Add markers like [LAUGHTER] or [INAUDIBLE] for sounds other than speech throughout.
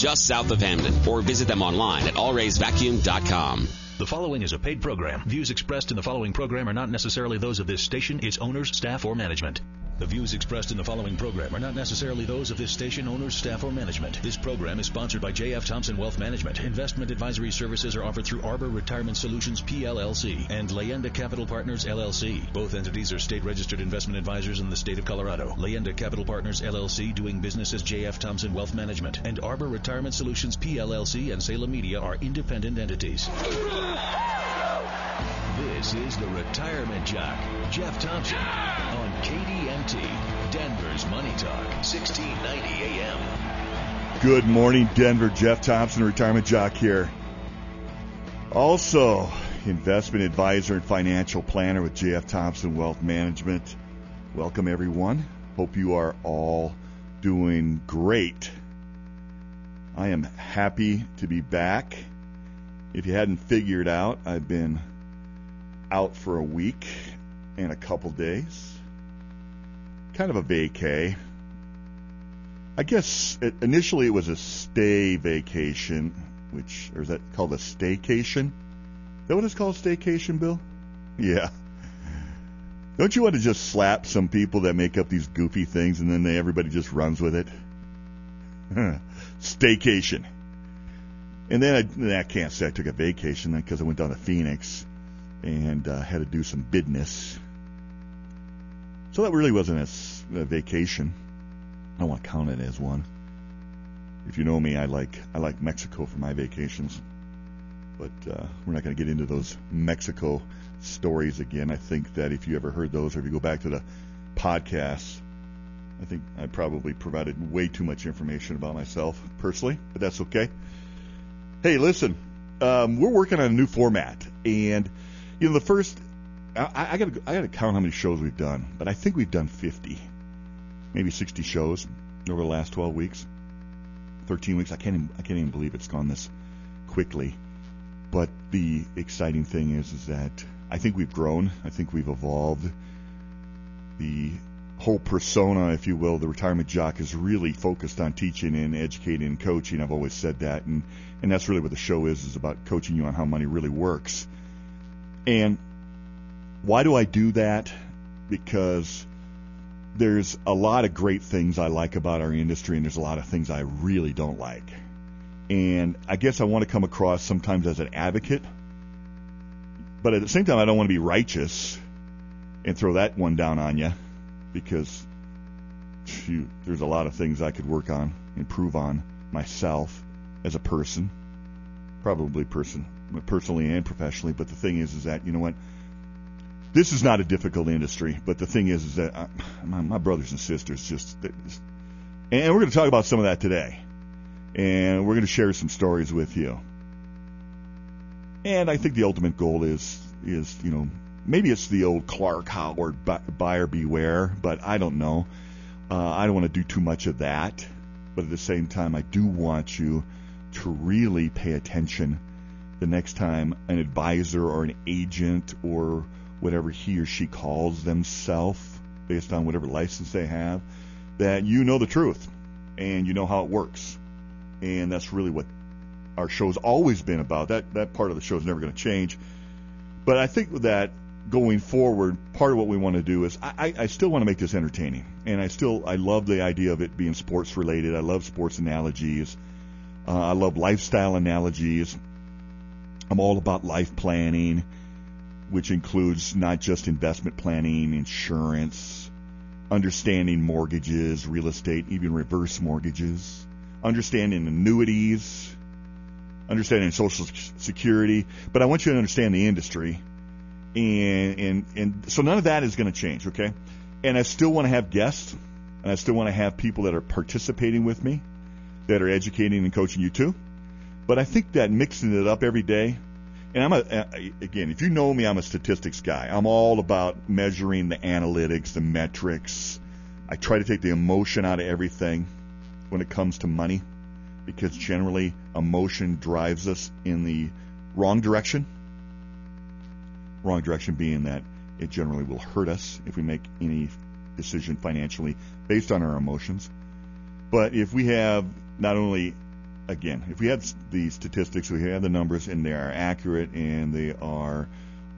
just south of Hamden, or visit them online at allraysvacuum.com. The following is a paid program. Views expressed in the following program are not necessarily those of this station, its owners, staff, or management. The views expressed in the following program are not necessarily those of this station, owners, staff, or management. This program is sponsored by J.F. Thompson Wealth Management. Investment advisory services are offered through Arbor Retirement Solutions PLLC and Leyenda Capital Partners LLC. Both entities are state registered investment advisors in the state of Colorado. Leyenda Capital Partners LLC doing business as J.F. Thompson Wealth Management and Arbor Retirement Solutions PLLC and Salem Media are independent entities. This is the Retirement Jock, Jeff Thompson, on KDMT, Denver's Money Talk, 1690 AM. Good morning, Denver. Jeff Thompson, Retirement Jock here. Also, investment advisor and financial planner with JF Thompson Wealth Management. Welcome, everyone. Hope you are all doing great. I am happy to be back. If you hadn't figured out, I've been out for a week and a couple days. Kind of a vacay. I guess it, initially it was a stay vacation, which, or is that called a staycation? Is that what it's called, staycation, Bill? Yeah. Don't you want to just slap some people that make up these goofy things and then they, everybody just runs with it? Staycation. And then I, I can't say I took a vacation because I went down to Phoenix and uh, had to do some business. So that really wasn't a, a vacation. I don't want to count it as one. If you know me, I like I like Mexico for my vacations, but uh, we're not going to get into those Mexico stories again. I think that if you ever heard those, or if you go back to the podcasts, I think I probably provided way too much information about myself personally, but that's okay. Hey, listen, um, we're working on a new format, and you know the first I, I got I got to count how many shows we've done, but I think we've done 50, maybe 60 shows over the last 12 weeks, 13 weeks. I can't even, I can't even believe it's gone this quickly. But the exciting thing is, is that I think we've grown. I think we've evolved. The whole persona, if you will, the retirement jock is really focused on teaching and educating and coaching. I've always said that, and and that's really what the show is is about coaching you on how money really works. And why do I do that? Because there's a lot of great things I like about our industry, and there's a lot of things I really don't like. And I guess I want to come across sometimes as an advocate, but at the same time, I don't want to be righteous and throw that one down on you because there's a lot of things I could work on, improve on myself as a person, probably person personally and professionally. But the thing is, is that you know what? This is not a difficult industry, but the thing is, is that I, my, my brothers and sisters just, and we're going to talk about some of that today, and we're going to share some stories with you. And I think the ultimate goal is, is you know, maybe it's the old Clark Howard buyer beware, but I don't know. Uh, I don't want to do too much of that, but at the same time, I do want you to really pay attention the next time an advisor or an agent or whatever he or she calls themselves based on whatever license they have, that you know the truth and you know how it works. And that's really what our show's always been about. That that part of the show is never going to change. But I think that going forward, part of what we want to do is I, I still want to make this entertaining, and I still I love the idea of it being sports related. I love sports analogies. Uh, I love lifestyle analogies. I'm all about life planning, which includes not just investment planning, insurance, understanding mortgages, real estate, even reverse mortgages, understanding annuities, understanding Social Security. But I want you to understand the industry, and and and so none of that is going to change, okay? And I still want to have guests, and I still want to have people that are participating with me, that are educating and coaching you too. But I think that mixing it up every day, and I'm a, again, if you know me, I'm a statistics guy. I'm all about measuring the analytics, the metrics. I try to take the emotion out of everything when it comes to money because generally emotion drives us in the wrong direction. Wrong direction being that it generally will hurt us if we make any decision financially based on our emotions. But if we have not only again, if we had the statistics, we have the numbers, and they are accurate and they are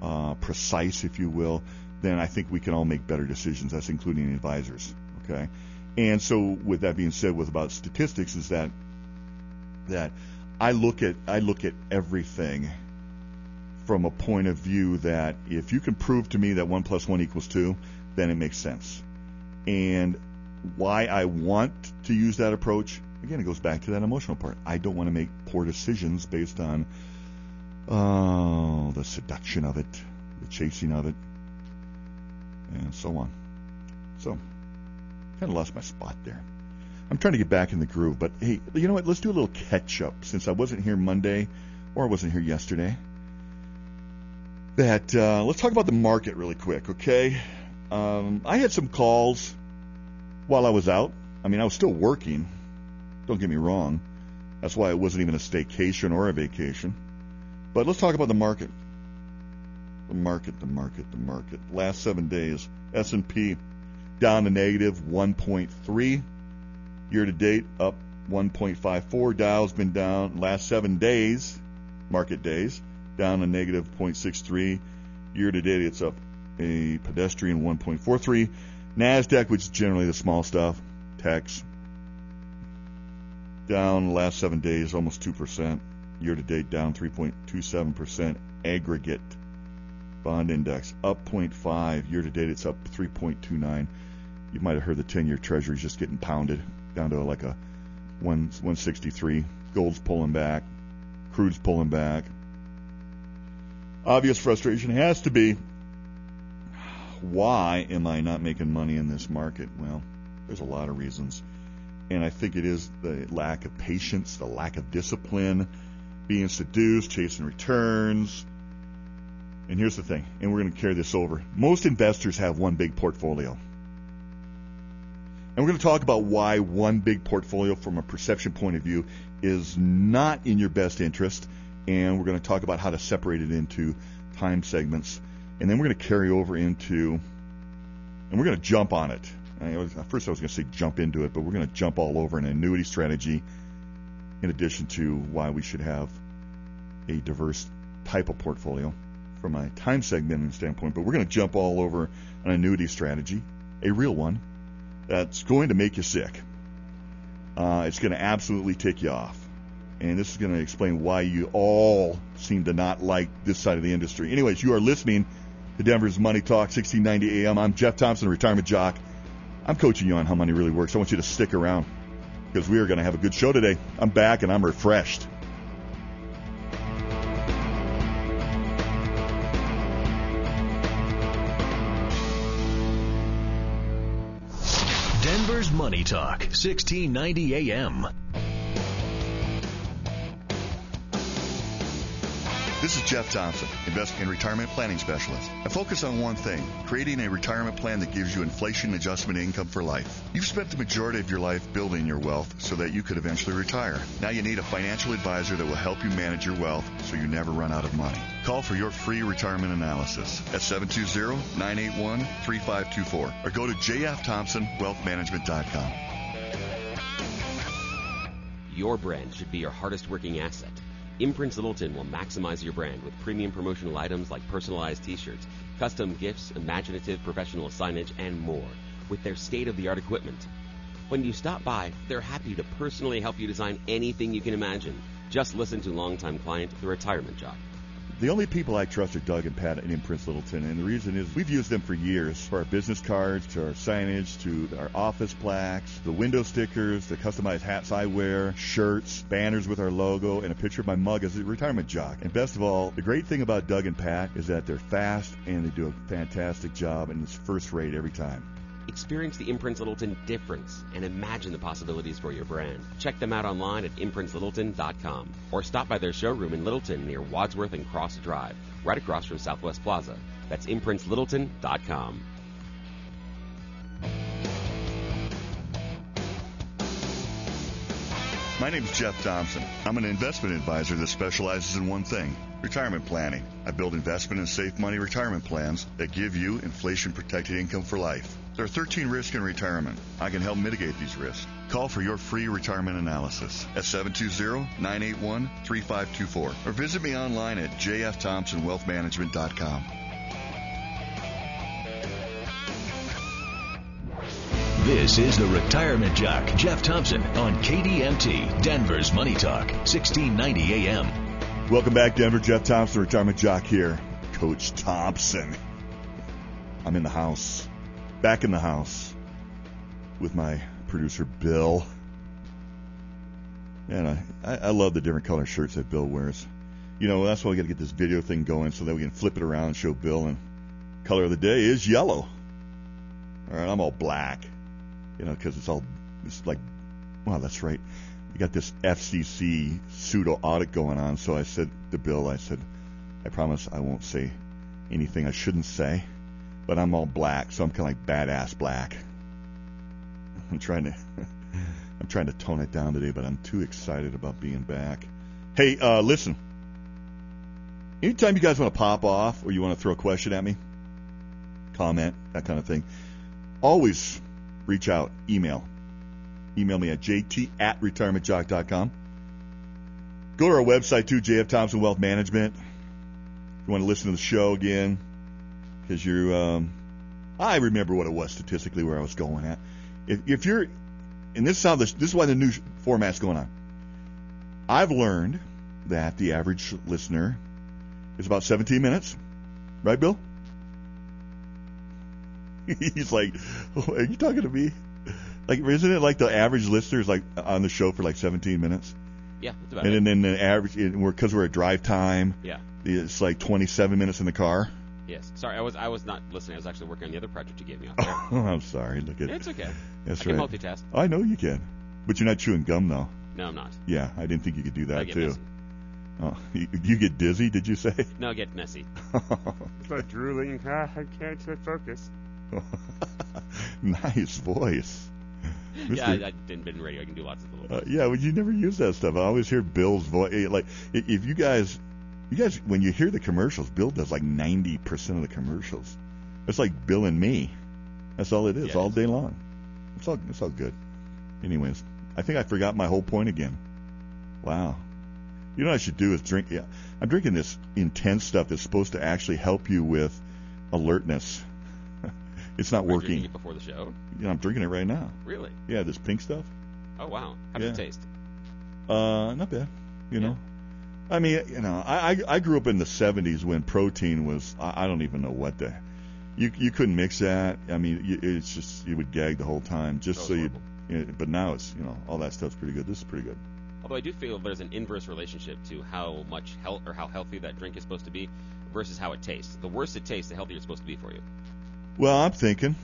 uh, precise, if you will, then I think we can all make better decisions. That's including advisors. Okay, and so with that being said, with about statistics, is that that I look at I look at everything from a point of view that if you can prove to me that one plus one equals two, then it makes sense. And why I want to use that approach, again, it goes back to that emotional part. I don't want to make poor decisions based on oh, the seduction of it, the chasing of it, and so on. So, kind of lost my spot there. I'm trying to get back in the groove, but hey, you know what? Let's do a little catch up since I wasn't here Monday or I wasn't here yesterday. That uh, let's talk about the market really quick, okay? Um, I had some calls while I was out. I mean, I was still working. Don't get me wrong. That's why it wasn't even a staycation or a vacation. But let's talk about the market. The market, the market, the market. Last seven days, S&P down to negative 1.3. Year to date, up 1.54. Dow's been down last seven days, market days, down to negative 0.63. Year to date, it's up a pedestrian 1.43. NASDAQ, which is generally the small stuff, techs, down last seven days, almost 2%. Year to date, down 3.27%. Aggregate bond index up 0.5. Year to date, it's up 3.29. You might have heard the 10 year treasury is just getting pounded down to like a 1, 163. Gold's pulling back. Crude's pulling back. Obvious frustration has to be why am I not making money in this market? Well, there's a lot of reasons. And I think it is the lack of patience, the lack of discipline, being seduced, chasing returns. And here's the thing, and we're going to carry this over. Most investors have one big portfolio. And we're going to talk about why one big portfolio from a perception point of view is not in your best interest. And we're going to talk about how to separate it into time segments and then we're going to carry over into, and we're going to jump on it. I was, at first, I was going to say jump into it, but we're going to jump all over an annuity strategy. In addition to why we should have a diverse type of portfolio from a time segment standpoint, but we're going to jump all over an annuity strategy, a real one that's going to make you sick. Uh, it's going to absolutely tick you off. And this is going to explain why you all seem to not like this side of the industry. Anyways, you are listening to Denver's Money Talk, 1690 AM. I'm Jeff Thompson, retirement jock. I'm coaching you on how money really works. I want you to stick around because we are going to have a good show today. I'm back and I'm refreshed. Denver's Money Talk, 1690 AM. This is Jeff Thompson, investment and retirement planning specialist. I focus on one thing, creating a retirement plan that gives you inflation adjustment income for life. You've spent the majority of your life building your wealth so that you could eventually retire. Now you need a financial advisor that will help you manage your wealth so you never run out of money. Call for your free retirement analysis at 720-981-3524 or go to jfthompsonwealthmanagement.com. Your brand should be your hardest working asset. Imprints Littleton will maximize your brand with premium promotional items like personalized t-shirts, custom gifts, imaginative professional signage, and more with their state-of-the-art equipment. When you stop by, they're happy to personally help you design anything you can imagine. Just listen to longtime client, The Retirement Jock. The only people I trust are Doug and Pat and Imprints Littleton, and the reason is we've used them for years for our business cards, to our signage, to our office plaques, the window stickers, the customized hats I wear, shirts, banners with our logo, and a picture of my mug as a retirement jock. And best of all, the great thing about Doug and Pat is that they're fast and they do a fantastic job, and it's first rate every time. Experience the Imprints Littleton difference and imagine the possibilities for your brand. Check them out online at imprintslittleton.com or stop by their showroom in Littleton near Wadsworth and Cross Drive, right across from Southwest Plaza. That's imprintslittleton.com. My name is Jeff Thompson. I'm an investment advisor that specializes in one thing retirement planning. I build investment and safe money retirement plans that give you inflation protected income for life. There are 13 risks in retirement. I can help mitigate these risks. Call for your free retirement analysis at 720-981-3524 or visit me online at jfthompsonwealthmanagement.com. This is the Retirement Jock, Jeff Thompson, on KDMT, Denver's Money Talk, 1690 AM. Welcome back, Denver. Jeff Thompson, Retirement Jock here. Coach Thompson. I'm in the house, back in the house with my producer, Bill. And I, I, love the different color shirts that Bill wears. You know, that's why we got to get this video thing going so that we can flip it around and show Bill. And color of the day is yellow. All right, I'm all black you know, because it's all it's like, well, that's right. We got this FCC pseudo audit going on. So I said to Bill, I said, I promise I won't say anything I shouldn't say, but I'm all black, so I'm kind of like badass black. I'm trying to, [LAUGHS] I'm trying to tone it down today, but I'm too excited about being back. Hey, uh, listen. Anytime you guys want to pop off or you want to throw a question at me, comment, that kind of thing, always reach out, email. Email me at jt at retirementjock.com. Go to our website too, JF Thompson Wealth Management. If you want to listen to the show again, because you're, um, I remember what it was statistically where I was going at. If, if you're, and this is how this, this is why the new format's going on. I've learned that the average listener is about 17 minutes, right, Bill? [LAUGHS] He's like, oh, "Are you talking to me?" Like, isn't it like the average listener is like on the show for like 17 minutes? Yeah, that's about and it. then the average, because we're, we're at drive time. Yeah, it's like 27 minutes in the car. Yes. Sorry, I was I was not listening. I was actually working on the other project you gave me. Out [LAUGHS] there. oh, I'm sorry. Look at it's okay. That's I right. can multitask. I know you can, but you're not chewing gum though. No, I'm not. Yeah, I didn't think you could do that I get too. Messy. Oh, you, you get dizzy? Did you say? No, I get messy. [LAUGHS] Start drooling. I can't focus. [LAUGHS] nice voice. Yeah, I, I didn't been radio. I can do lots of little. Uh, yeah, well, you never use that stuff. I always hear Bill's voice. Like, if you guys, you guys, when you hear the commercials, Bill does like ninety percent of the commercials. It's like Bill and me. That's all it is, Yeah, all day long. It's all, it's all good. Anyways, I think I forgot my whole point again. Wow. You know what I should do is drink. Yeah, I'm drinking this intense stuff that's supposed to actually help you with alertness. [LAUGHS] it's not Were you working. drinking it before the show. Know, I'm drinking it right now. Really? Yeah, this pink stuff. Oh wow. How Yeah. does it taste? Uh, not bad. You know, I mean, you know, I, I I grew up in the '70s when protein was I, I don't even know what the you you couldn't mix that. I mean, you, it's just you would gag the whole time just so you. you But now it's you know all that stuff's pretty good. This is pretty good. Although I do feel there's an inverse relationship to how much health or how healthy that drink is supposed to be versus how it tastes. The worse it tastes, the healthier it's supposed to be for you. Well, I'm thinking,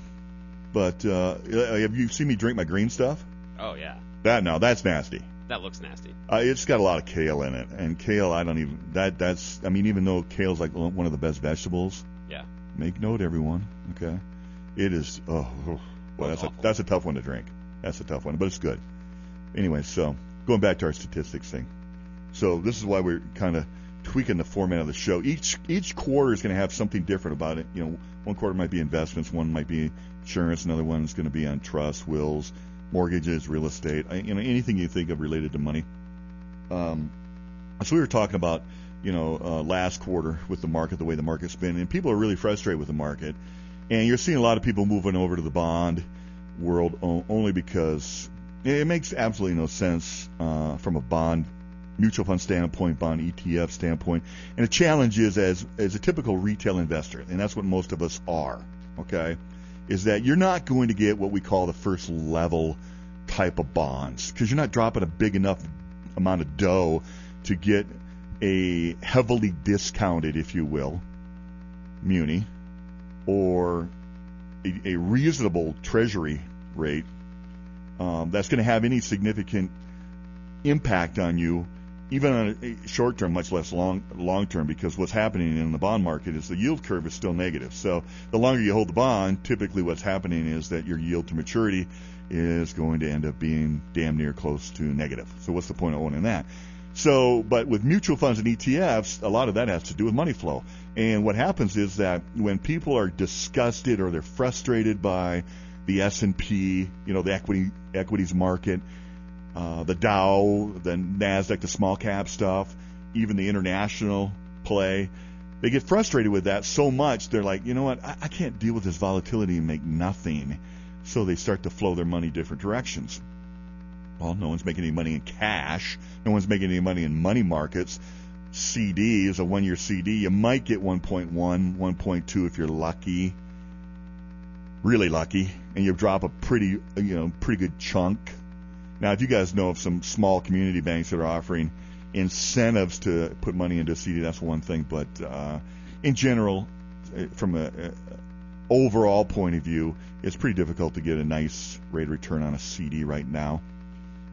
but uh, have you seen me drink my green stuff? Oh yeah, That now that's nasty. That looks nasty. Uh, it's got a lot of kale in it, and kale I don't even that that's I mean even though kale's like one of the best vegetables, Yeah. Make note, everyone. Okay, it is. Oh, oh, well, that's a, that's a tough one to drink. That's a tough one, but it's good. Anyway, so going back to our statistics thing. So this is why we're kind of tweaking the format of the show. Each each quarter is going to have something different about it. You know, one quarter might be investments, one might be insurance, another one is going to be on trust, wills, mortgages, real estate, you know, anything you think of related to money. Um, so we were talking about, you know, uh, last quarter with the market, the way the market's been, and people are really frustrated with the market. And you're seeing a lot of people moving over to the bond world only because it makes absolutely no sense uh, from a bond mutual fund standpoint, bond ETF standpoint. And the challenge is as as a typical retail investor, and that's what most of us are. Okay, is that you're not going to get what we call the first level type of bonds because you're not dropping a big enough amount of dough to get a heavily discounted, if you will, muni or a, a reasonable treasury rate um, that's going to have any significant impact on you, even on a short term, much less long long term, because what's happening in the bond market is the yield curve is still negative. So the longer you hold the bond, typically what's happening is that your yield to maturity is going to end up being damn near close to negative. So what's the point of owning that? So, but with mutual funds and ETFs, a lot of that has to do with money flow. And what happens is that when people are disgusted or they're frustrated by the S&P, you know, the equity equities market, uh, the Dow, the Nasdaq, the small cap stuff, even the international play, they get frustrated with that so much they're like, you know what, I, I can't deal with this volatility and make nothing. So they start to flow their money different directions. Well, no one's making any money in cash. No one's making any money in money markets. CD is a one year CD. You might get 1.1, 1.2 if you're lucky. Really lucky. And you drop a pretty, you know, pretty good chunk. Now, if you guys know of some small community banks that are offering incentives to put money into a CD, that's one thing. But uh, in general, eh, from a, a overall point of view, it's pretty difficult to get a nice rate of return on a CD right now.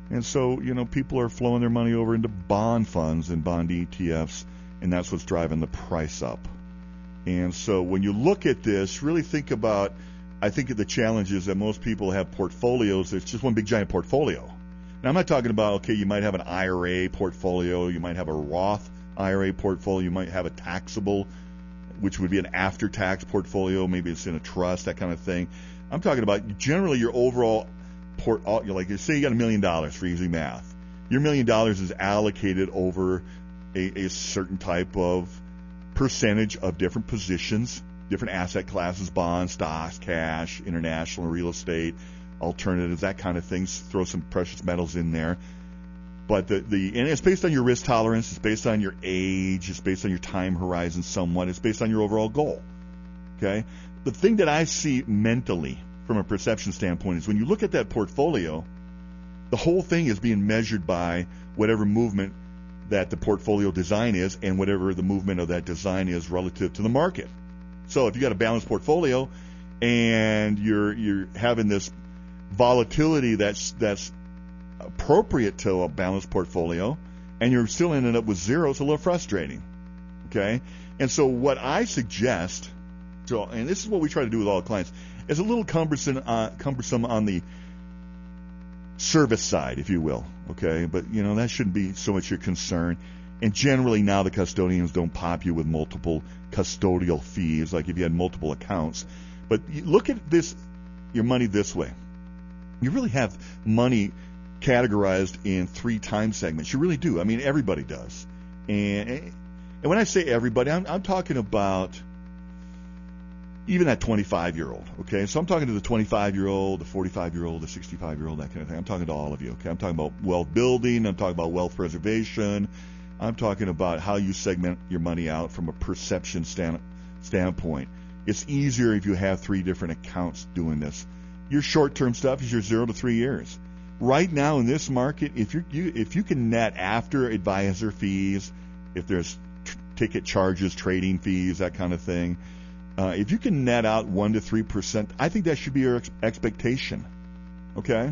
And so, you know, people are flowing their money over into bond funds and bond ETFs, and that's what's driving the price up. And so when you look at this, really think about, I think the challenge is that most people have portfolios. It's just one big giant portfolio. Now, I'm not talking about, okay, you might have an IRA portfolio, you might have a Roth IRA portfolio, you might have a taxable, which would be an after tax portfolio, maybe it's in a trust, that kind of thing. I'm talking about generally your overall port, like say you got a million dollars for easy math. Your million dollars is allocated over a, a certain type of percentage of different positions, different asset classes, bonds, stocks, cash, international real estate, alternatives, that kind of things. Throw some precious metals in there. But the, the and it's based on your risk tolerance, it's based on your age, it's based on your time horizon somewhat, it's based on your overall goal. Okay? The thing that I see mentally from a perception standpoint is when you look at that portfolio, the whole thing is being measured by whatever movement that the portfolio design is and whatever the movement of that design is relative to the market. So if you got a balanced portfolio and you're you're having this volatility that's that's appropriate to a balanced portfolio and you're still ending up with zero, it's a little frustrating. Okay? And so what I suggest so and this is what we try to do with all clients is a little cumbersome, uh, cumbersome on the service side, if you will. Okay, but you know that shouldn't be so much your concern. And generally now the custodians don't pop you with multiple custodial fees, like if you had multiple accounts. But look at this, your money this way. You really have money categorized in three time segments. You really do. I mean, everybody does. And and when I say everybody, I'm, I'm talking about even that 25 year old. Okay, so I'm talking to the 25 year old, the 45 year old, the 65 year old, that kind of thing. I'm talking to all of you. Okay, I'm talking about wealth building. I'm talking about wealth preservation. I'm talking about how you segment your money out from a perception stand, standpoint. It's easier if you have three different accounts doing this. Your short-term stuff is your zero to three years. Right now in this market, if you if you can net after advisor fees, if there's t- ticket charges, trading fees, that kind of thing, uh, if you can net out one to three percent, I think that should be your ex- expectation. Okay.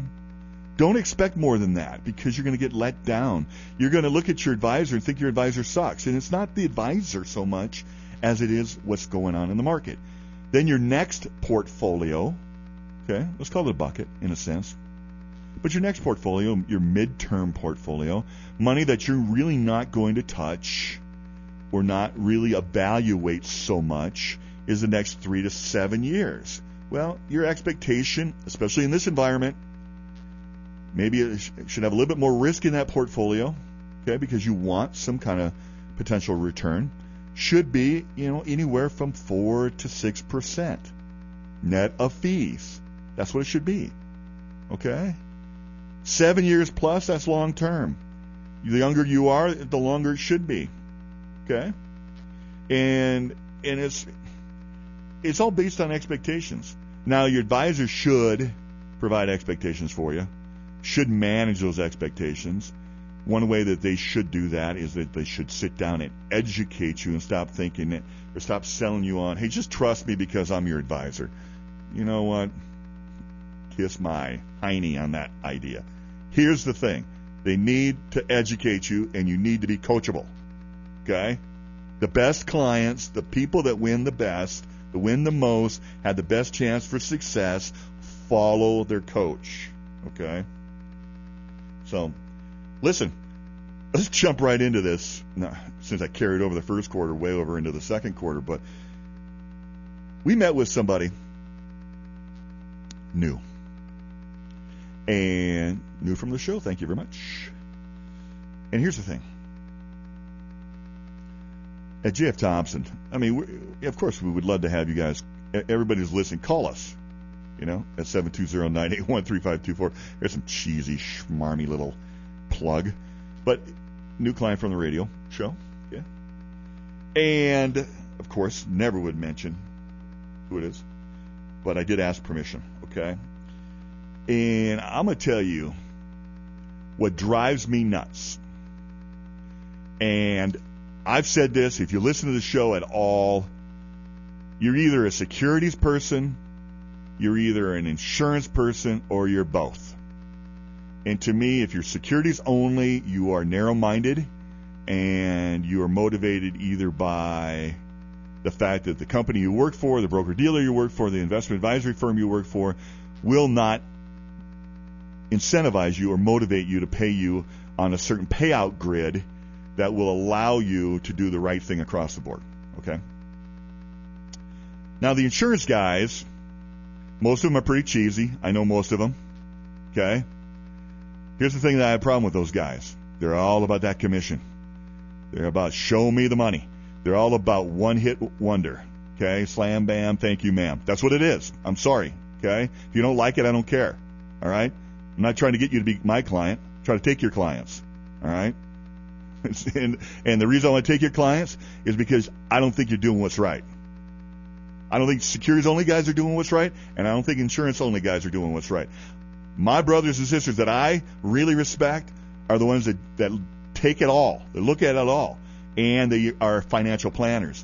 Don't expect more than that because you're going to get let down. You're going to look at your advisor and think your advisor sucks. And it's not the advisor so much as it is what's going on in the market. Then your next portfolio, okay, let's call it a bucket in a sense. But your next portfolio, your midterm portfolio, money that you're really not going to touch or not really evaluate so much is the next three to seven years. Well, your expectation, especially in this environment, maybe it should have a little bit more risk in that portfolio, okay, because you want some kind of potential return, should be, you know, anywhere from 4 to 6% net of fees. That's what it should be. Okay? Seven years plus, that's long term. The younger you are, the longer it should be. Okay? And and it's it's all based on expectations. Now, your advisor should provide expectations for you, should manage those expectations. One way that they should do that is that they should sit down and educate you and stop thinking it or stop selling you on, hey, just trust me because I'm your advisor. You know what? Kiss my hiney on that idea. Here's the thing they need to educate you, and you need to be coachable. Okay? The best clients, the people that win the best, to win the most, had the best chance for success, follow their coach. Okay? So, listen, let's jump right into this. Now, since I carried over the first quarter, way over into the second quarter, but we met with somebody new and new from the show. Thank you very much. And here's the thing. At JF Thompson, I mean, of course, we would love to have you guys, everybody who's listening, call us, you know, at 720-981-3524. There's some cheesy, schmarmy little plug. But new client from the radio show, yeah. And, of course, never would mention who it is. But I did ask permission, okay? And I'm going to tell you what drives me nuts. And I've said this if you listen to the show at all, you're either a securities person, you're either an insurance person, or you're both. And to me, if you're securities only, you are narrow minded and you are motivated either by the fact that the company you work for, the broker dealer you work for, the investment advisory firm you work for will not incentivize you or motivate you to pay you on a certain payout grid that will allow you to do the right thing across the board. Okay? Now, the insurance guys, most of them are pretty cheesy. I know most of them. Okay? Here's the thing that I have a problem with those guys. They're all about that commission. They're about show me the money. They're all about one hit wonder. Okay? Slam bam, thank you, ma'am. That's what it is. I'm sorry. Okay? If you don't like it, I don't care. All right? I'm not trying to get you to be my client. I'm trying to take your clients. All right? [LAUGHS] and, and the reason I want to take your clients is because I don't think you're doing what's right. I don't think securities only guys are doing what's right, and I don't think insurance only guys are doing what's right. My brothers and sisters that I really respect are the ones that, that take it all, that look at it all, and they are financial planners.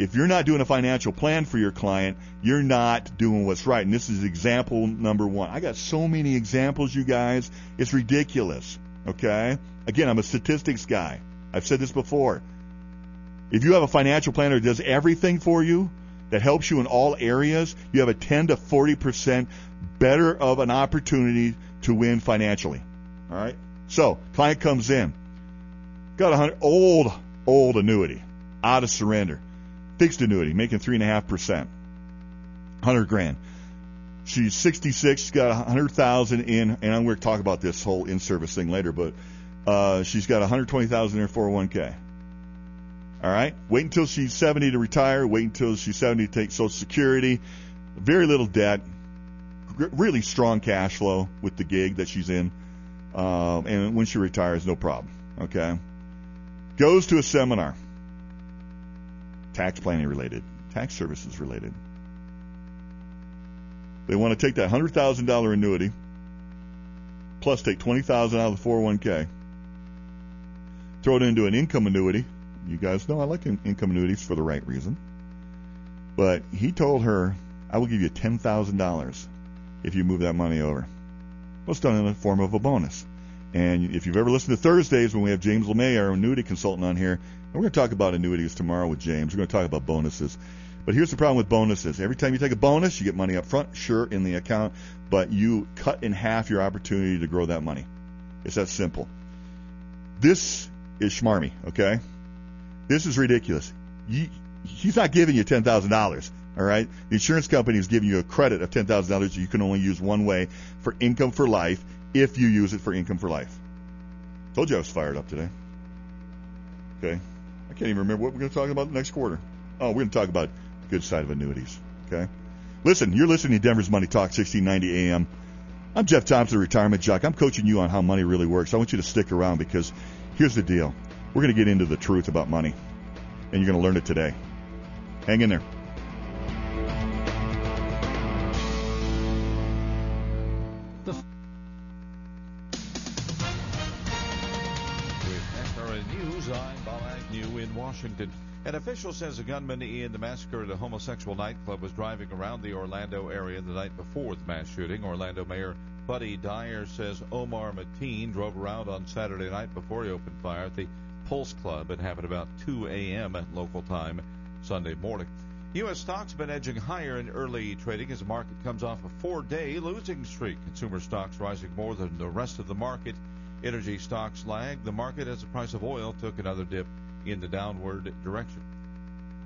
If you're not doing a financial plan for your client, you're not doing what's right. And this is example number one. I got so many examples, you guys. It's ridiculous. Okay? Again, I'm a statistics guy. I've said this before. If you have a financial planner that does everything for you, that helps you in all areas, you have a 10 to 40% better of an opportunity to win financially. All right? So, client comes in, got a hundred old, old annuity, out of surrender, fixed annuity, making three and a half percent, hundred grand. She's 66. She's got a hundred thousand in, and I'm going to talk about this whole in-service thing later. But uh, she's got 120,000 in her 401k. All right. Wait until she's 70 to retire. Wait until she's 70 to take Social Security. Very little debt. Really strong cash flow with the gig that she's in. Um, and when she retires, no problem. Okay. Goes to a seminar. Tax planning related, tax services related. They want to take that hundred thousand dollar annuity, plus take twenty thousand out of the 401k, throw it into an income annuity. You guys know I like income annuities for the right reason. But he told her, "I will give you ten thousand dollars if you move that money over." Well, it's done in the form of a bonus. And if you've ever listened to Thursdays when we have James LeMay, our annuity consultant, on here, and we're going to talk about annuities tomorrow with James. We're going to talk about bonuses. But here's the problem with bonuses. Every time you take a bonus, you get money up front, sure, in the account, but you cut in half your opportunity to grow that money. It's that simple. This is schmarmy, okay? This is ridiculous. He's not giving you $10,000, all right? The insurance company is giving you a credit of $10,000 you can only use one way for income for life if you use it for income for life. Told you I was fired up today. Okay? I can't even remember what we're going to talk about next quarter. Oh, we're going to talk about the good side of annuities. Okay? Listen, you're listening to Denver's Money Talk, 1690 AM. I'm Jeff Thompson, retirement jock. I'm coaching you on how money really works. I want you to stick around because here's the deal. We're going to get into the truth about money, and you're going to learn it today. Hang in there. An official says a gunman in the massacre at a homosexual nightclub was driving around the Orlando area the night before the mass shooting. Orlando Mayor Buddy Dyer says Omar Mateen drove around on Saturday night before he opened fire at the Pulse Club. It happened about 2 a.m. at local time Sunday morning. U.S. stocks have been edging higher in early trading as the market comes off a four-day losing streak. Consumer stocks rising more than the rest of the market Energy stocks lagged the market as the price of oil took another dip in the downward direction.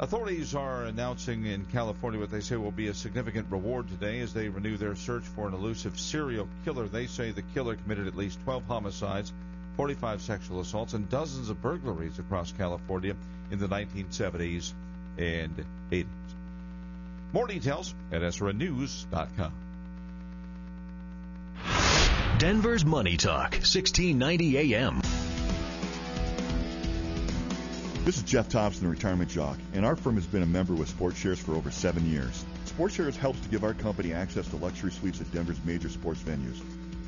Authorities are announcing in California what they say will be a significant reward today as they renew their search for an elusive serial killer. They say the killer committed at least 12 homicides, 45 sexual assaults, and dozens of burglaries across California in the 1970s and 80s. More details at SRNnews.com. Denver's Money Talk, 1690 AM. This is Jeff Thompson, the retirement jock, and our firm has been a member with Sports Shares for over seven years. Sports Shares helps to give our company access to luxury suites at Denver's major sports venues,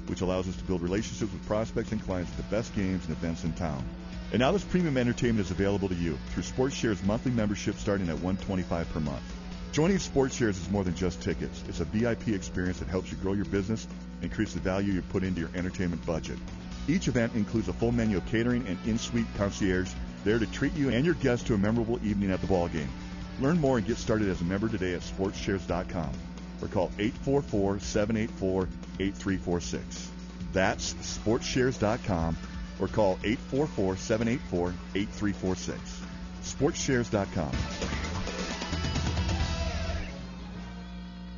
which allows us to build relationships with prospects and clients at the best games and events in town. And now this premium entertainment is available to you through Sports Shares monthly membership starting at 125 per month. Joining Sports Shares is more than just tickets. It's a VIP experience that helps you grow your business increase the value you put into your entertainment budget. Each event includes a full menu of catering and in-suite concierge there to treat you and your guests to a memorable evening at the ball game. Learn more and get started as a member today at sportsshares.com or call 844-784-8346. That's sportsshares.com or call 844-784-8346. sportsshares.com.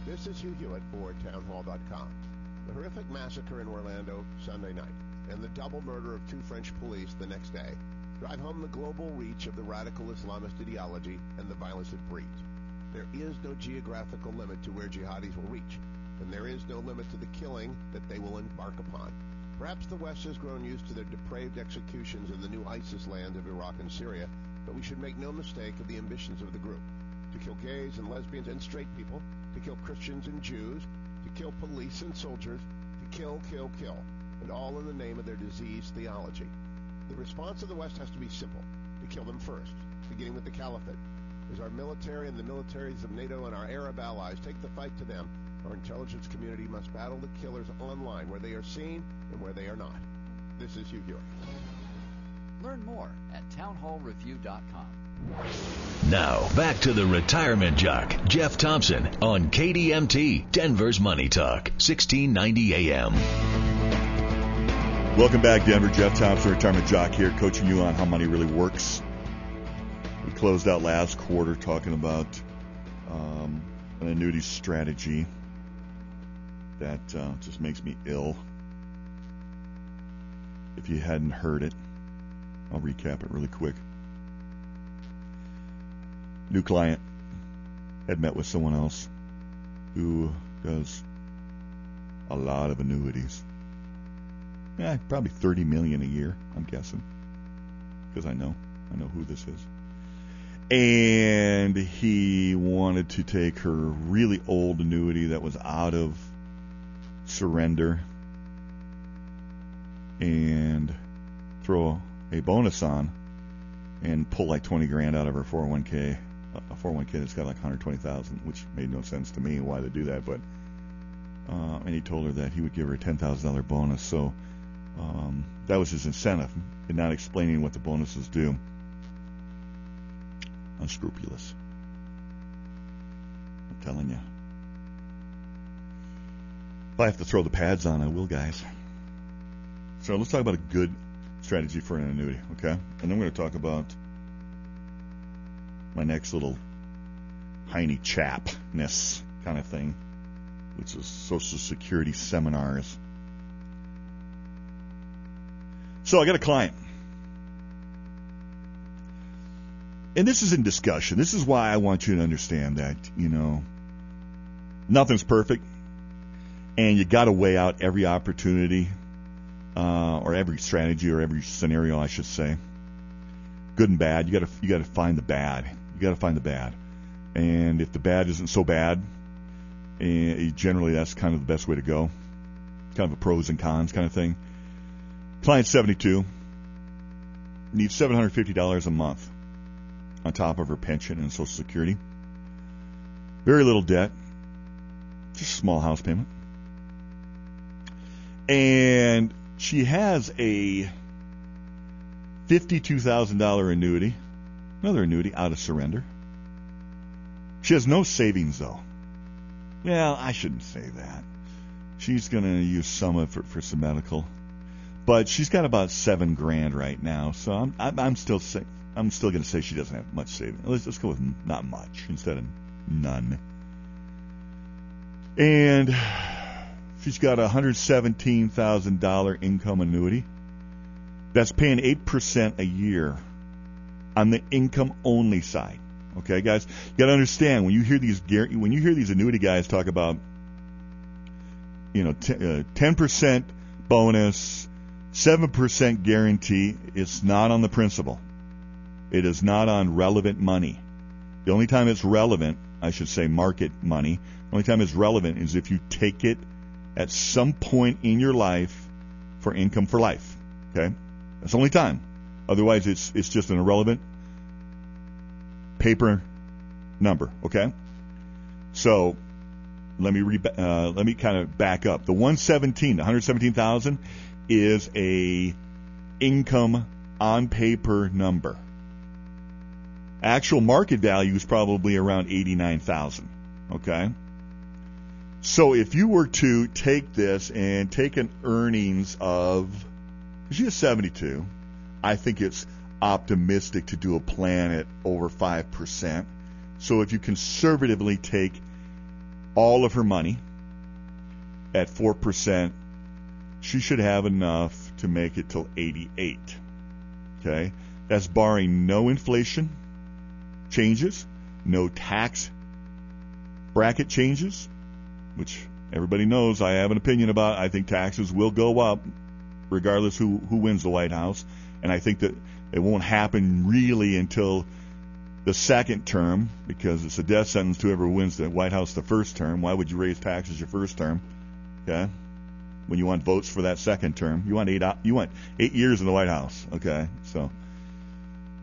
This is Hugh Hewitt for townhall.com. The horrific massacre in Orlando Sunday night and the double murder of two French police the next day drive home the global reach of the radical Islamist ideology and the violence it breeds. There is no geographical limit to where jihadis will reach, and there is no limit to the killing that they will embark upon. Perhaps the West has grown used to their depraved executions in the new ISIS land of Iraq and Syria, but we should make no mistake of the ambitions of the group. To kill gays and lesbians and straight people, to kill Christians and Jews, to kill police and soldiers, to kill, kill, kill, and all in the name of their diseased theology. The response of the West has to be simple to kill them first, beginning with the caliphate. As our military and the militaries of NATO and our Arab allies take the fight to them, our intelligence community must battle the killers online where they are seen and where they are not. This is Hugh Hewitt. Learn more at townhallreview.com. Now, back to the retirement jock, Jeff Thompson, on KDMT, Denver's Money Talk, 1690 AM. Welcome back, Denver. Jeff Thompson, retirement jock here, coaching you on how money really works. We closed out last quarter talking about um, an annuity strategy that uh, just makes me ill. If you hadn't heard it, I'll recap it really quick. New client had met with someone else who does a lot of annuities. Yeah, probably 30 million a year, I'm guessing. Because I know. I know who this is. And he wanted to take her really old annuity that was out of surrender and throw a bonus on and pull like 20 grand out of her 401k. A 401k that's got like 120,000, which made no sense to me why they do that, but uh, and he told her that he would give her a $10,000 bonus. So um, that was his incentive, in not explaining what the bonuses do. Unscrupulous. I'm telling you. If I have to throw the pads on, I will, guys. So let's talk about a good strategy for an annuity, okay? And we're going to talk about my next little heiny chapness kind of thing, which is Social Security seminars. So I got a client. And this is in discussion. This is why I want you to understand that, you know, nothing's perfect. And you got to weigh out every opportunity, uh, or every strategy, or every scenario, I should say. Good and bad. You got to you got to find the bad. You got to find the bad. And if the bad isn't so bad, eh, generally that's kind of the best way to go. Kind of a pros and cons kind of thing. Client 72 needs $750 a month on top of her pension and Social Security. Very little debt, just a small house payment. And she has a $52,000 annuity, another annuity out of surrender. She has no savings though. Well, I shouldn't say that. She's going to use some of it for, for some medical but she's got about seven grand right now. So I'm I'm, I'm still say, I'm still going to say she doesn't have much saving. Let's go with not much instead of none. And she's got a hundred seventeen thousand dollar income annuity that's paying eight percent a year on the income only side. Okay, guys, you got to understand when you hear these when you hear these annuity guys talk about you know uh, ten percent bonus, seven percent guarantee. It's not on the principal. It is not on relevant money. The only time it's relevant, I should say, market money. The only time it's relevant is if you take it at some point in your life for income for life. Okay, that's the only time. Otherwise, it's it's just an irrelevant paper number. Okay, so let me re- uh, let me kind of back up. The 117, the 117,000 is a income on paper number. Actual market value is probably around 89,000. Okay. So if you were to take this and take an earnings of, she has 72, I think it's optimistic to do a plan at over 5%. So if you conservatively take all of her money at 4%, she should have enough to make it till 88. Okay? That's barring no inflation changes, no tax bracket changes, which everybody knows I have an opinion about. I think taxes will go up regardless who, who wins the White House. And I think that it won't happen really until the second term because it's a death sentence to whoever wins the White House the first term. Why would you raise taxes your first term? Okay, when you want votes for that second term, you want eight you want eight years in the White House. Okay, so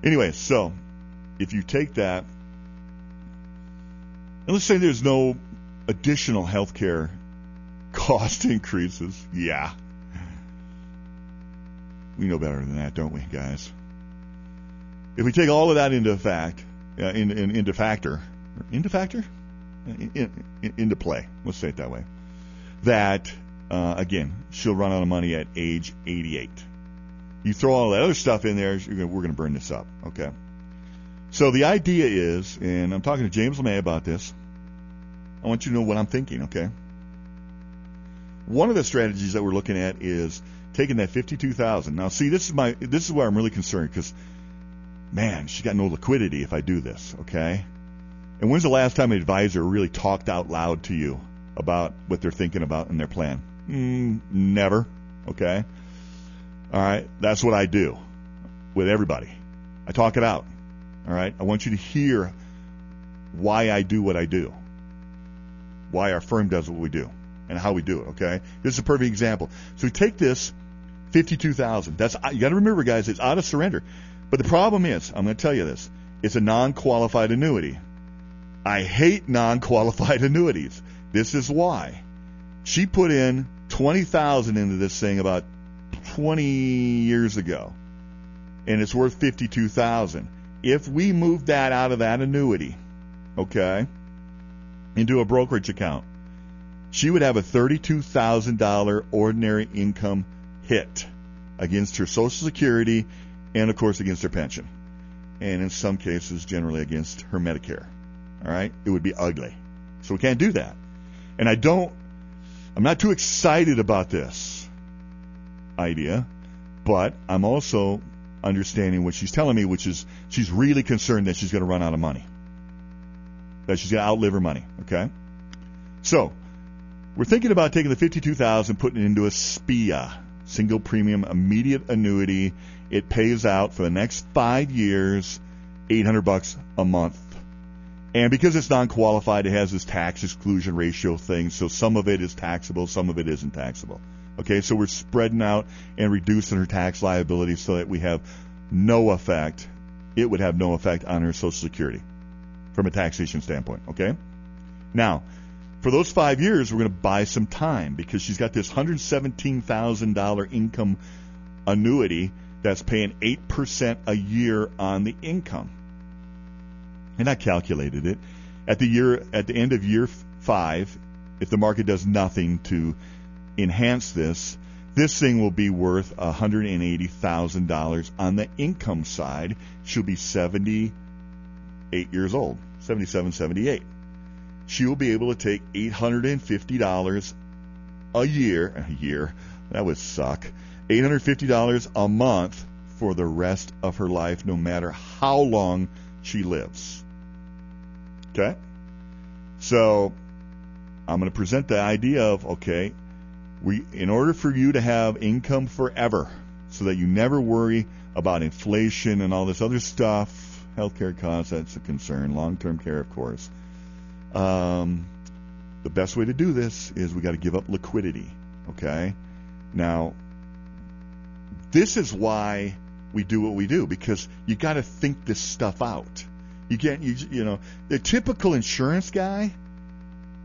anyway, so if you take that, and let's say there's no additional health care [LAUGHS] cost increases, yeah. We know better than that, don't we, guys? If we take all of that into fact, uh, in, in, into factor, into factor, in, into play. Let's say it that way. That uh, again, she'll run out of money at age 88. You throw all that other stuff in there, gonna, we're going to burn this up. Okay. So the idea is, and I'm talking to James LeMay about this. I want you to know what I'm thinking. Okay. One of the strategies that we're looking at is taking that 52,000. Now, see, this is my this is where I'm really concerned because man, she's got no liquidity if I do this, okay? And when's the last time an advisor really talked out loud to you about what they're thinking about in their plan? Mm, never, okay? All right, that's what I do with everybody. I talk it out, all right? I want you to hear why I do what I do, why our firm does what we do, and how we do it, okay? This is a perfect example. So we take this 52,000. That's you got to remember guys, it's out of surrender. But the problem is, I'm going to tell you this, it's a non-qualified annuity. I hate non-qualified [LAUGHS] annuities. This is why. She put in 20,000 into this thing about 20 years ago and it's worth 52,000. If we move that out of that annuity, okay, into a brokerage account, she would have a $32,000 ordinary income hit against her Social Security and of course against her pension, and in some cases, generally against her Medicare. All right, it would be ugly. So we can't do that. And I don't, I'm not too excited about this idea, but I'm also understanding what she's telling me, which is she's really concerned that she's going to run out of money, that she's going to outlive her money. Okay, so we're thinking about taking the 52,000, putting it into a SPIA, single premium immediate annuity it pays out for the next five years, 800 bucks a month. And because it's non-qualified, it has this tax exclusion ratio thing. So some of it is taxable, some of it isn't taxable. Okay, so we're spreading out and reducing her tax liability so that we have no effect. It would have no effect on her Social Security from a taxation standpoint. Okay. Now, for those five years, we're going to buy some time because she's got this $117,000 income annuity that's paying 8% a year on the income. And I calculated it. At the year at the end of year 5, if the market does nothing to enhance this, This thing will be worth $180,000 on the income side. She'll be 78 years old, 77, 78. She will be able to take $850 a year, a year, that would suck, $850 a month for the rest of her life, no matter how long she lives. Okay? So, I'm going to present the idea of okay, we in order for you to have income forever, so that you never worry about inflation and all this other stuff, healthcare costs that's a concern, long-term care, of course. Um, the best way to do this is we got to give up liquidity. Okay, now this is why we do what we do because you got to think this stuff out. You can't, you you know, the typical insurance guy.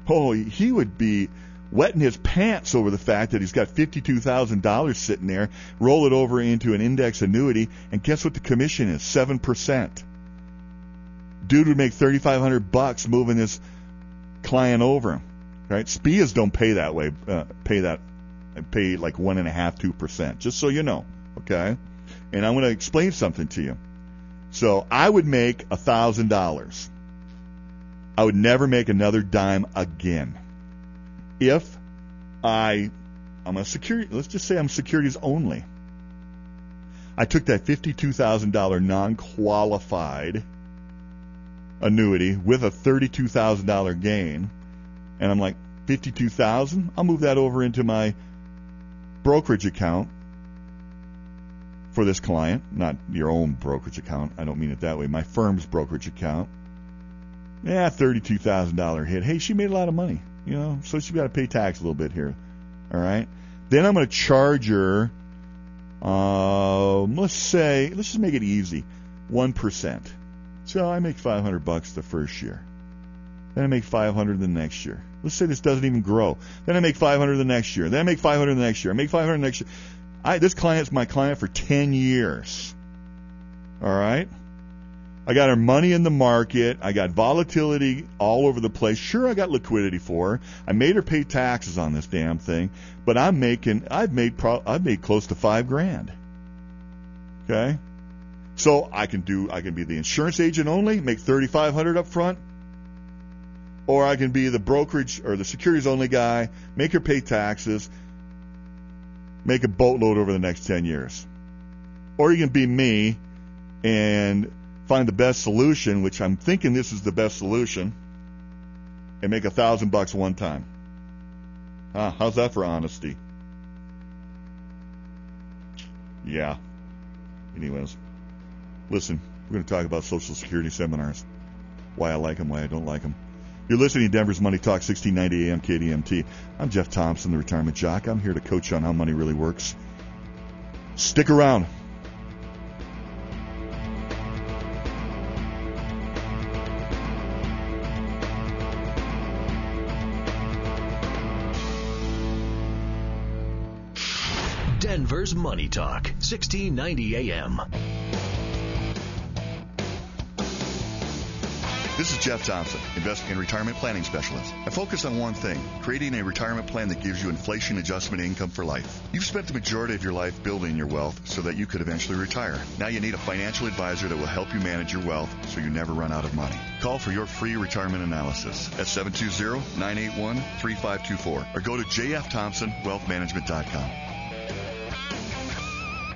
Oh, he would be wetting his pants over the fact that he's got $52,000 sitting there, roll it over into an index annuity, and guess what the commission is? 7%. Dude would make 3500 bucks moving this client over right? SPIAs don't pay that way, uh, pay that, pay like one and a half, two percent, just so you know, okay? And I'm going to explain something to you. So I would make a thousand dollars. I would never make another dime again if I I'm a security let's just say I'm securities only. I took that $52,000 non-qualified annuity with a $32,000 gain and I'm like 52,000, I'll move that over into my brokerage account for this client, not your own brokerage account. I don't mean it that way. My firm's brokerage account. Yeah, $32,000 hit. Hey, she made a lot of money you know, so she's got to pay tax a little bit here. All right. Then I'm going to charge her. Um, let's say, let's just make it easy, one percent. So I make 500 bucks the first year. Then I make 500 the next year. Let's say this doesn't even grow. Then I make 500 the next year. Then I make 500 the next year. I make 500 the next year. I, this client's my client for 10 years. All right. I got her money in the market. I got volatility all over the place. Sure, I got liquidity for her. I made her pay taxes on this damn thing, but I'm making I've made pro, I've made close to five grand. Okay, so I can do I can be the insurance agent only, make thirty five hundred up front, or I can be the brokerage or the securities only guy, make her pay taxes, make a boatload over the next ten years, or you can be me and find the best solution, which I'm thinking this is the best solution, and make a thousand bucks one time. Huh, how's that for honesty? Yeah. Anyways, listen, we're going to talk about Social Security seminars. Why I like them, why I don't like them. You're listening to Denver's Money Talk, 1690 AM KDMT. I'm Jeff Thompson, the retirement jock. I'm here to coach on how money really works. Stick around. Denver's Money Talk, 1690 AM. This is Jeff Thompson, investment and retirement planning specialist. I focus on one thing, creating a retirement plan that gives you inflation adjustment income for life. You've spent the majority of your life building your wealth so that you could eventually retire. Now you need a financial advisor that will help you manage your wealth so you never run out of money. Call for your free retirement analysis at 720-981-3524 or go to jfthompsonwealthmanagement.com.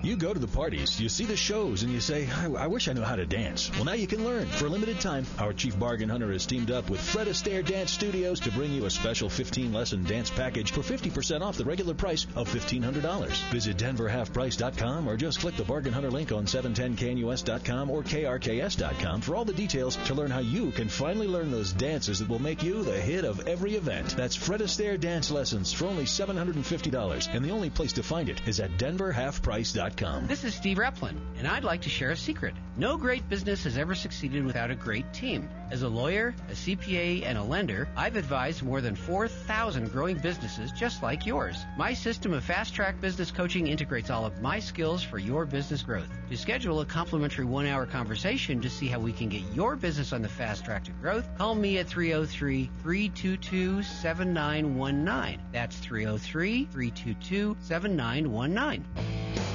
You go to the parties, you see the shows, and you say, I, I, wish I knew how to dance. Well, now you can learn. For a limited time, our chief bargain hunter has teamed up with Fred Astaire Dance Studios to bring you a special 15 lesson dance package for 50% off the regular price of $1,500. Visit denverhalfprice.com or just click the bargain hunter link on 710knus.com or krks.com for all the details to learn how you can finally learn those dances that will make you the hit of every event. That's Fred Astaire Dance Lessons for only $750, and the only place to find it is at denverhalfprice.com. This is Steve Replin, and I'd like to share a secret. No great business has ever succeeded without a great team. As a lawyer, a CPA, and a lender, I've advised more than 4,000 growing businesses just like yours. My system of fast track business coaching integrates all of my skills for your business growth. To schedule a complimentary one hour conversation to see how we can get your business on the fast track to growth, call me at 303 322 7919. That's 303 322 7919.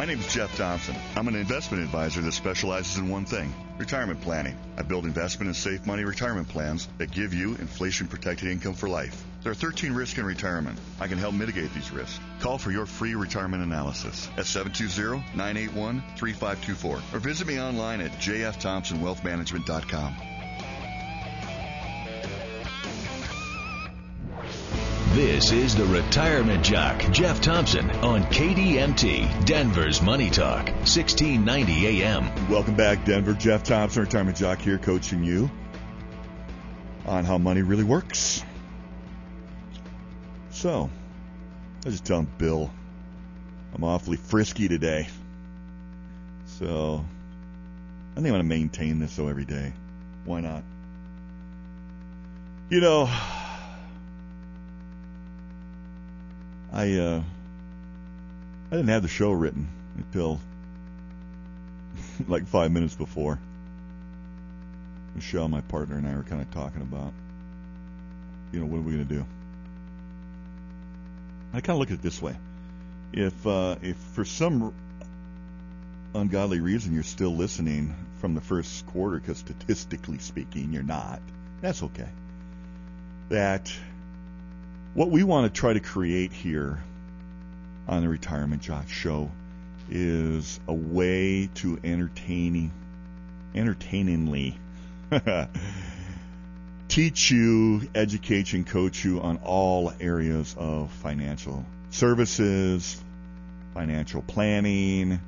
My name is Jeff Thompson. I'm an investment advisor that specializes in one thing retirement planning. I build investment and safe money retirement plans that give you inflation protected income for life. There are 13 risks in retirement. I can help mitigate these risks. Call for your free retirement analysis at 720-981-3524 or visit me online at jfthompsonwealthmanagement.com. This is the Retirement Jock, Jeff Thompson, on KDMT, Denver's Money Talk, 1690 AM. Welcome back, Denver. Jeff Thompson, Retirement Jock here, coaching you on how money really works. So, I was just telling Bill I'm awfully frisky today. So, I think I'm going to maintain this so every day. Why not? You know, I uh, I didn't have the show written until [LAUGHS] like five minutes before. Michelle, my partner, and I were kind of talking about, you know, what are we going to do? I kind of look at it this way: if uh, if for some ungodly reason you're still listening from the first quarter, because statistically speaking you're not, that's okay. That what we want to try to create here on the Retirement Jock Show is a way to entertaining, entertainingly [LAUGHS] teach you, educate you, and coach you on all areas of financial services, financial planning,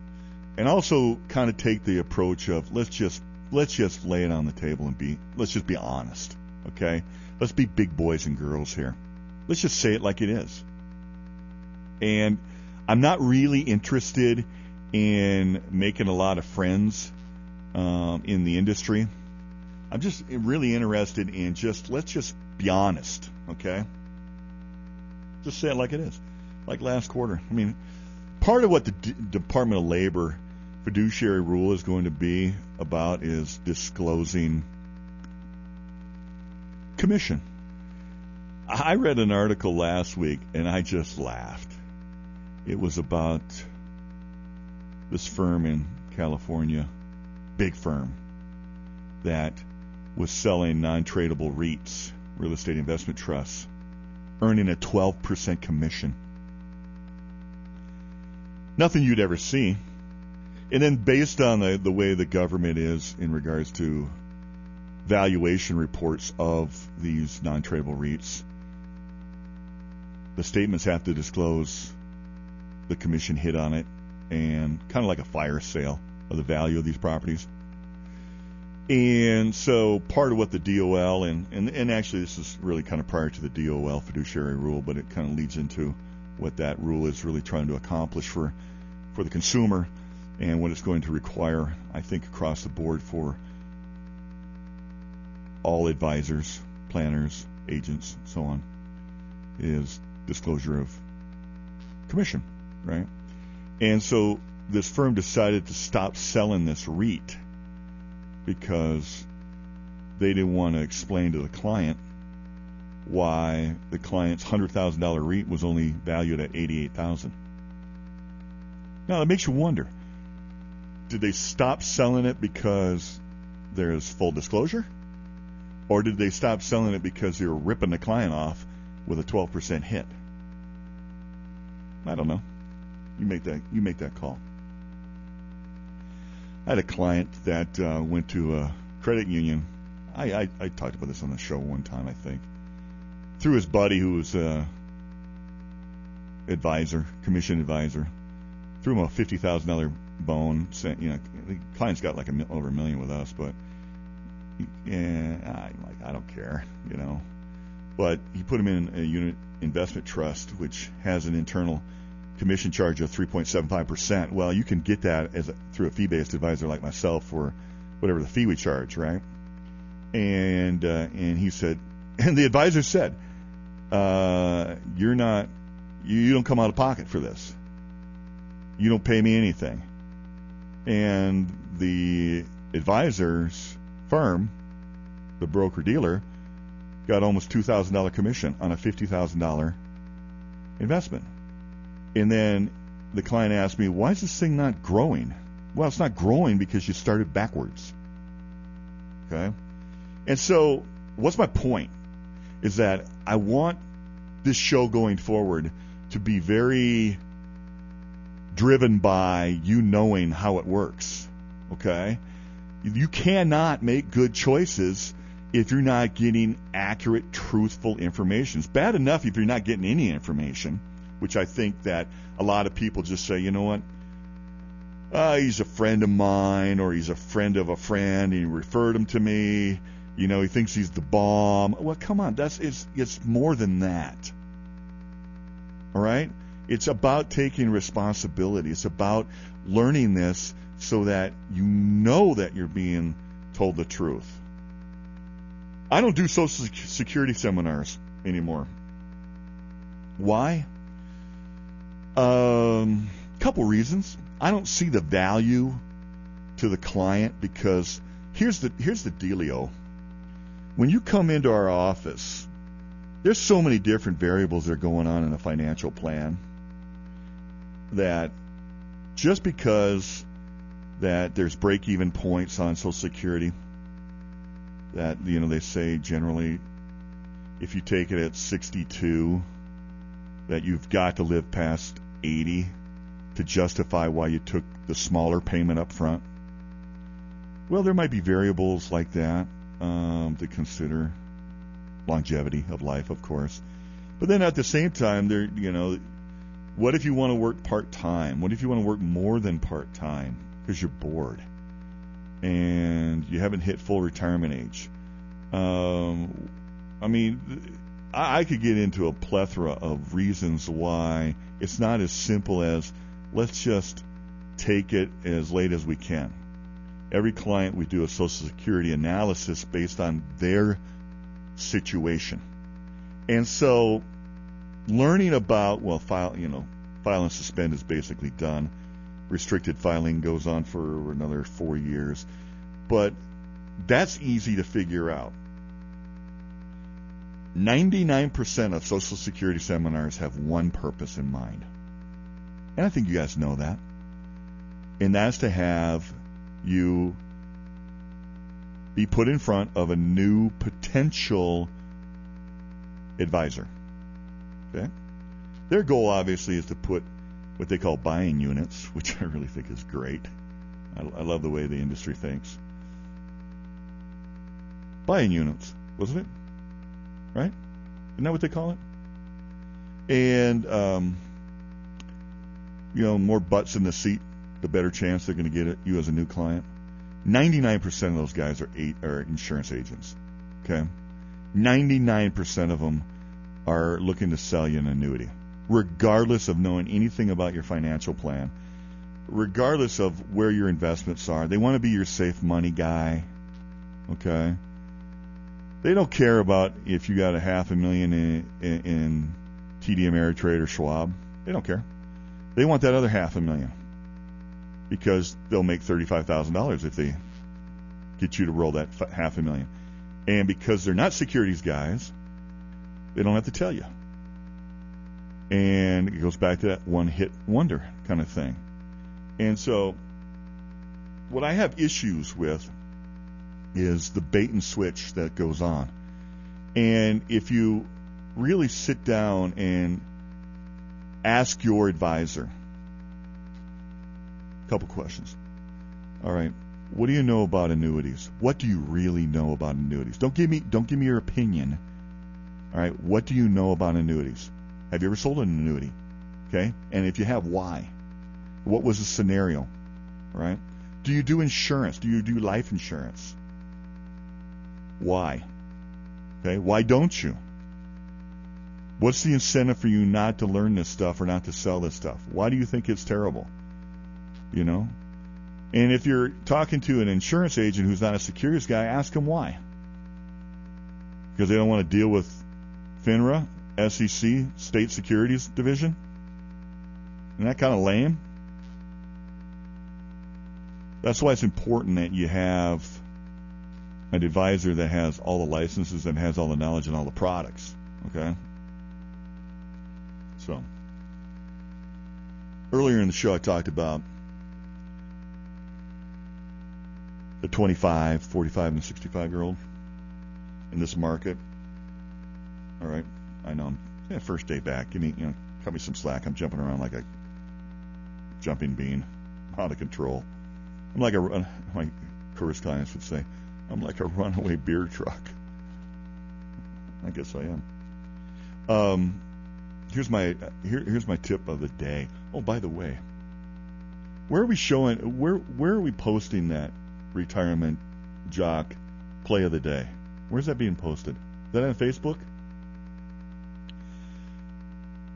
and also kind of take the approach of let's just let's just lay it on the table and be let's just be honest, okay? Let's be big boys and girls here. Let's just say it like it is. And I'm not really interested in making a lot of friends um, in the industry. I'm just really interested in just let's just be honest, okay? Just say it like it is, like last quarter. I mean, part of what the D- Department of Labor fiduciary rule is going to be about is disclosing commission. I read an article last week and I just laughed. It was about this firm in California, big firm, that was selling non tradable REITs, real estate investment trusts, earning a 12% commission. Nothing you'd ever see. And then, based on the, the way the government is in regards to valuation reports of these non tradable REITs, the statements have to disclose the commission hit on it and kind of like a fire sale of the value of these properties. And so part of what the DOL and, and, and actually this is really kind of prior to the DOL fiduciary rule, but it kind of leads into what that rule is really trying to accomplish for for the consumer and what it's going to require, I think, across the board for all advisors, planners, agents, and so on, is disclosure of commission, right? And so this firm decided to stop selling this REIT because they didn't want to explain to the client why the client's hundred thousand dollar REIT was only valued at eighty eight thousand. Now that makes you wonder: Did they stop selling it because there's full disclosure, or did they stop selling it because they were ripping the client off with a twelve percent hit? I don't know. You make that. You make that call. I had a client that uh, went to a credit union. I, I, I talked about this on the show one time, I think. Through his buddy, who was a advisor, commission advisor, threw him a fifty thousand dollar bone. Sent you know, the client's got like a over a million with us, but yeah, I like I don't care, you know. But he put him in a unit investment trust, which has an internal commission charge of 3.75%. Well, you can get that as a, through a fee-based advisor like myself for whatever the fee we charge, right? And uh, and he said, [LAUGHS] and the advisor said, uh, "You're not, you, you don't come out of pocket for this. You don't pay me anything." And the advisor's firm, the broker dealer, got almost two thousand dollar commission on a fifty thousand dollar investment. And then the client asked me, "Why is this thing not growing?" Well, it's not growing because you started backwards. Okay, and so what's my point? Is that I want this show going forward to be very driven by you knowing how it works. Okay, you cannot make good choices if you're not getting accurate, truthful information. It's bad enough if you're not getting any information, which I think that a lot of people just say, you know what? Uh, he's a friend of mine, or he's a friend of a friend, and he referred him to me. You know, he thinks he's the bomb. Well, come on, that's it's it's more than that. All right? It's about taking responsibility. It's about learning this so that you know that you're being told the truth. I don't do Social Security seminars anymore. Why? Um, couple reasons. I don't see the value to the client because here's the here's the dealio. When you come into our office, there's so many different variables that are going on in a financial plan that just because that there's break even points on Social Security that you know they say generally if you take it at 62 that you've got to live past 80 to justify why you took the smaller payment up front. Well, there might be variables like that um, to consider. Longevity of life, of course. But then at the same time, there, you know, what if you want to work part time? What if you want to work more than part time because you're bored? And you haven't hit full retirement age. Um, I mean, I, I could get into a plethora of reasons why it's not as simple as let's just take it as late as we can. Every client we do a Social Security analysis based on their situation. And so learning about, well, file, you know, file and suspend is basically done restricted filing goes on for another four years. But that's easy to figure out. 99% of Social Security seminars have one purpose in mind. And I think you guys know that. And that's to have you be put in front of a new potential advisor. Okay? Their goal obviously is to put what they call buying units, [LAUGHS] which I really think is great. I, I love the way the industry thinks. Buying units, wasn't it? Right? Isn't that what they call it? And, um, you know, more butts in the seat, the better chance they're going to get it, you as a new client. 99% of those guys are, eight, are insurance agents. Okay? 99% of them are looking to sell you an annuity regardless of knowing anything about your financial plan, regardless of where your investments are. They want to be your safe money guy. Okay? They don't care about if you got a half a million in, in, in TD Ameritrade or Schwab. They don't care. They want that other half a million because they'll make $35,000 if they get you to roll that half a million. And because they're not securities guys, they don't have to tell you and it goes back to that one hit wonder kind of thing. And so, what I have issues with is the bait and switch that goes on. And if you really sit down and ask your advisor a couple questions. All right, what do you know about annuities? What do you really know about annuities? Don't give me don't give me your opinion. All right, what do you know about annuities? Have you ever sold an annuity? Okay? And if you have, why? What was the scenario? Right? Do you do insurance? Do you do life insurance? Why? Okay? Why don't you? What's the incentive for you not to learn this stuff or not to sell this stuff? Why do you think it's terrible? You know? And if you're talking to an insurance agent who's not a securities guy, ask them why. Because they don't want to deal with FINRA, SEC, State Securities Division? Isn't that kind of lame? That's why it's important that you have an advisor that has all the licenses and has all the knowledge and all the products. Okay? So, earlier in the show, I talked about the 25, 45, and 65 year old in this market. All right, I know. I'm Yeah, first day back. Give me, you know, cut me some slack. I'm jumping around like a jumping bean, out of control. I'm like a, my tourist clients would say, I'm like a runaway beer truck. I guess I am. Um, here's my here, here's my tip of the day. Oh, by the way, where are we showing? Where where are we posting that retirement jock play of the day? Where's that being posted? Is that on Facebook?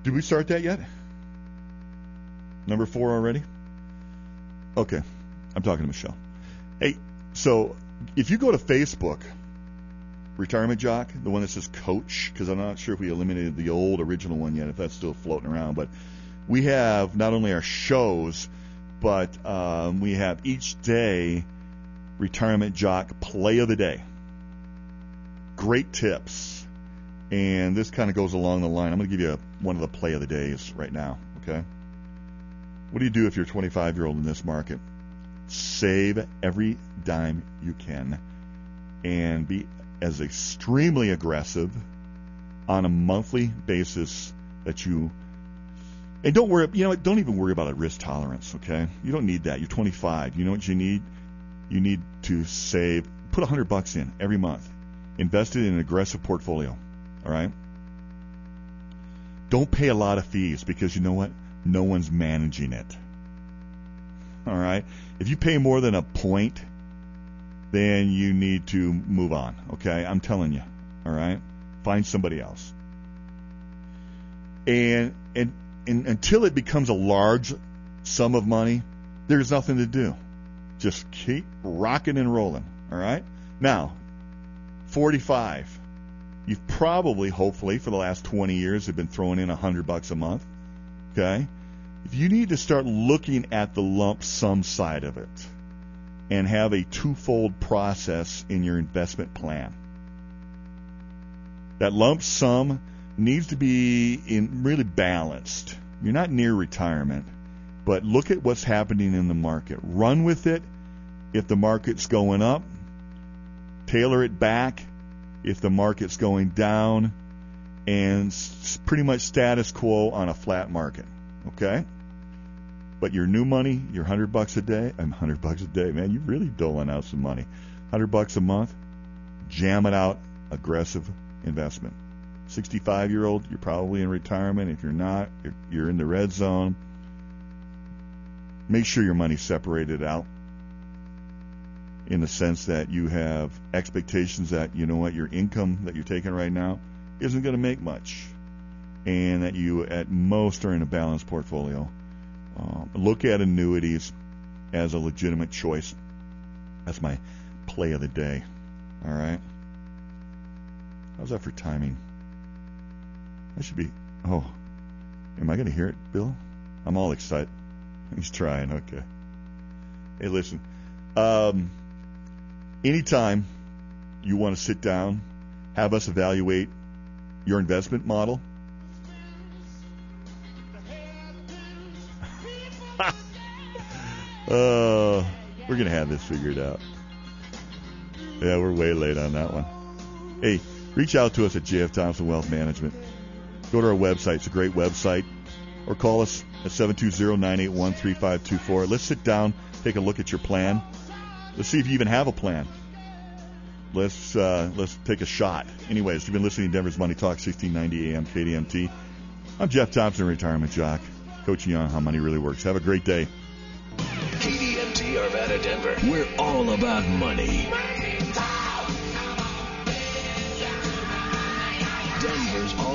Did we start that yet? Number four already? Okay. I'm talking to Michelle. Hey, so if you go to Facebook, Retirement Jock, the one that says Coach, because I'm not sure if we eliminated the old original one yet, if that's still floating around, but we have not only our shows, but um, we have each day Retirement Jock Play of the Day. Great tips. And this kind of goes along the line. I'm going to give you a, one of the play of the days right now, okay? What do you do if you're a 25 year old in this market? Save every dime you can and be as extremely aggressive on a monthly basis that you and don't worry you know don't even worry about a risk tolerance okay you don't need that you're 25 you know what you need you need to save put 100 bucks in every month invest it in an aggressive portfolio all right don't pay a lot of fees because you know what no one's managing it all right if you pay more than a point then you need to move on. Okay, I'm telling you. All right, find somebody else. And and and until it becomes a large sum of money, there's nothing to do. Just keep rocking and rolling. All right. Now, 45. You've probably, hopefully, for the last 20 years, have been throwing in hundred bucks a month. Okay. If you need to start looking at the lump sum side of it and have a twofold process in your investment plan. That lump sum needs to be in really balanced. You're not near retirement, but look at what's happening in the market. Run with it. If the market's going up, tailor it back. If the market's going down, and pretty much status quo on a flat market. Okay? But your new money, your hundred bucks a day, I'm hundred bucks a day, man. you're really doling out some money. Hundred bucks a month, jam it out, aggressive investment. 65 year old, you're probably in retirement. If you're not, you're in the red zone. Make sure your money's separated out in the sense that you have expectations that, you know what, your income that you're taking right now isn't going to make much. And that you, at most, are in a balanced portfolio um, look at annuities as a legitimate choice. That's my play of the day. All right. How's that for timing? I should be. Oh, am I going to hear it, Bill? I'm all excited. [LAUGHS] He's trying. Okay. Hey, listen. Um, anytime you want to sit down, have us evaluate your investment model [LAUGHS] Uh, we're gonna have this figured out. Yeah, we're way late on that one. Hey, reach out to us at JF Thompson Wealth Management. Go to our website; it's a great website, or call us at 720-981-3524. Let's sit down, take a look at your plan. Let's see if you even have a plan. Let's uh, let's take a shot. Anyways, you've been listening to Denver's Money Talk, 1690 AM KDMT. I'm Jeff Thompson, retirement jock, coaching you on how money really works. Have a great day. KDMT Arvada Denver. We're all about money. money Denver's all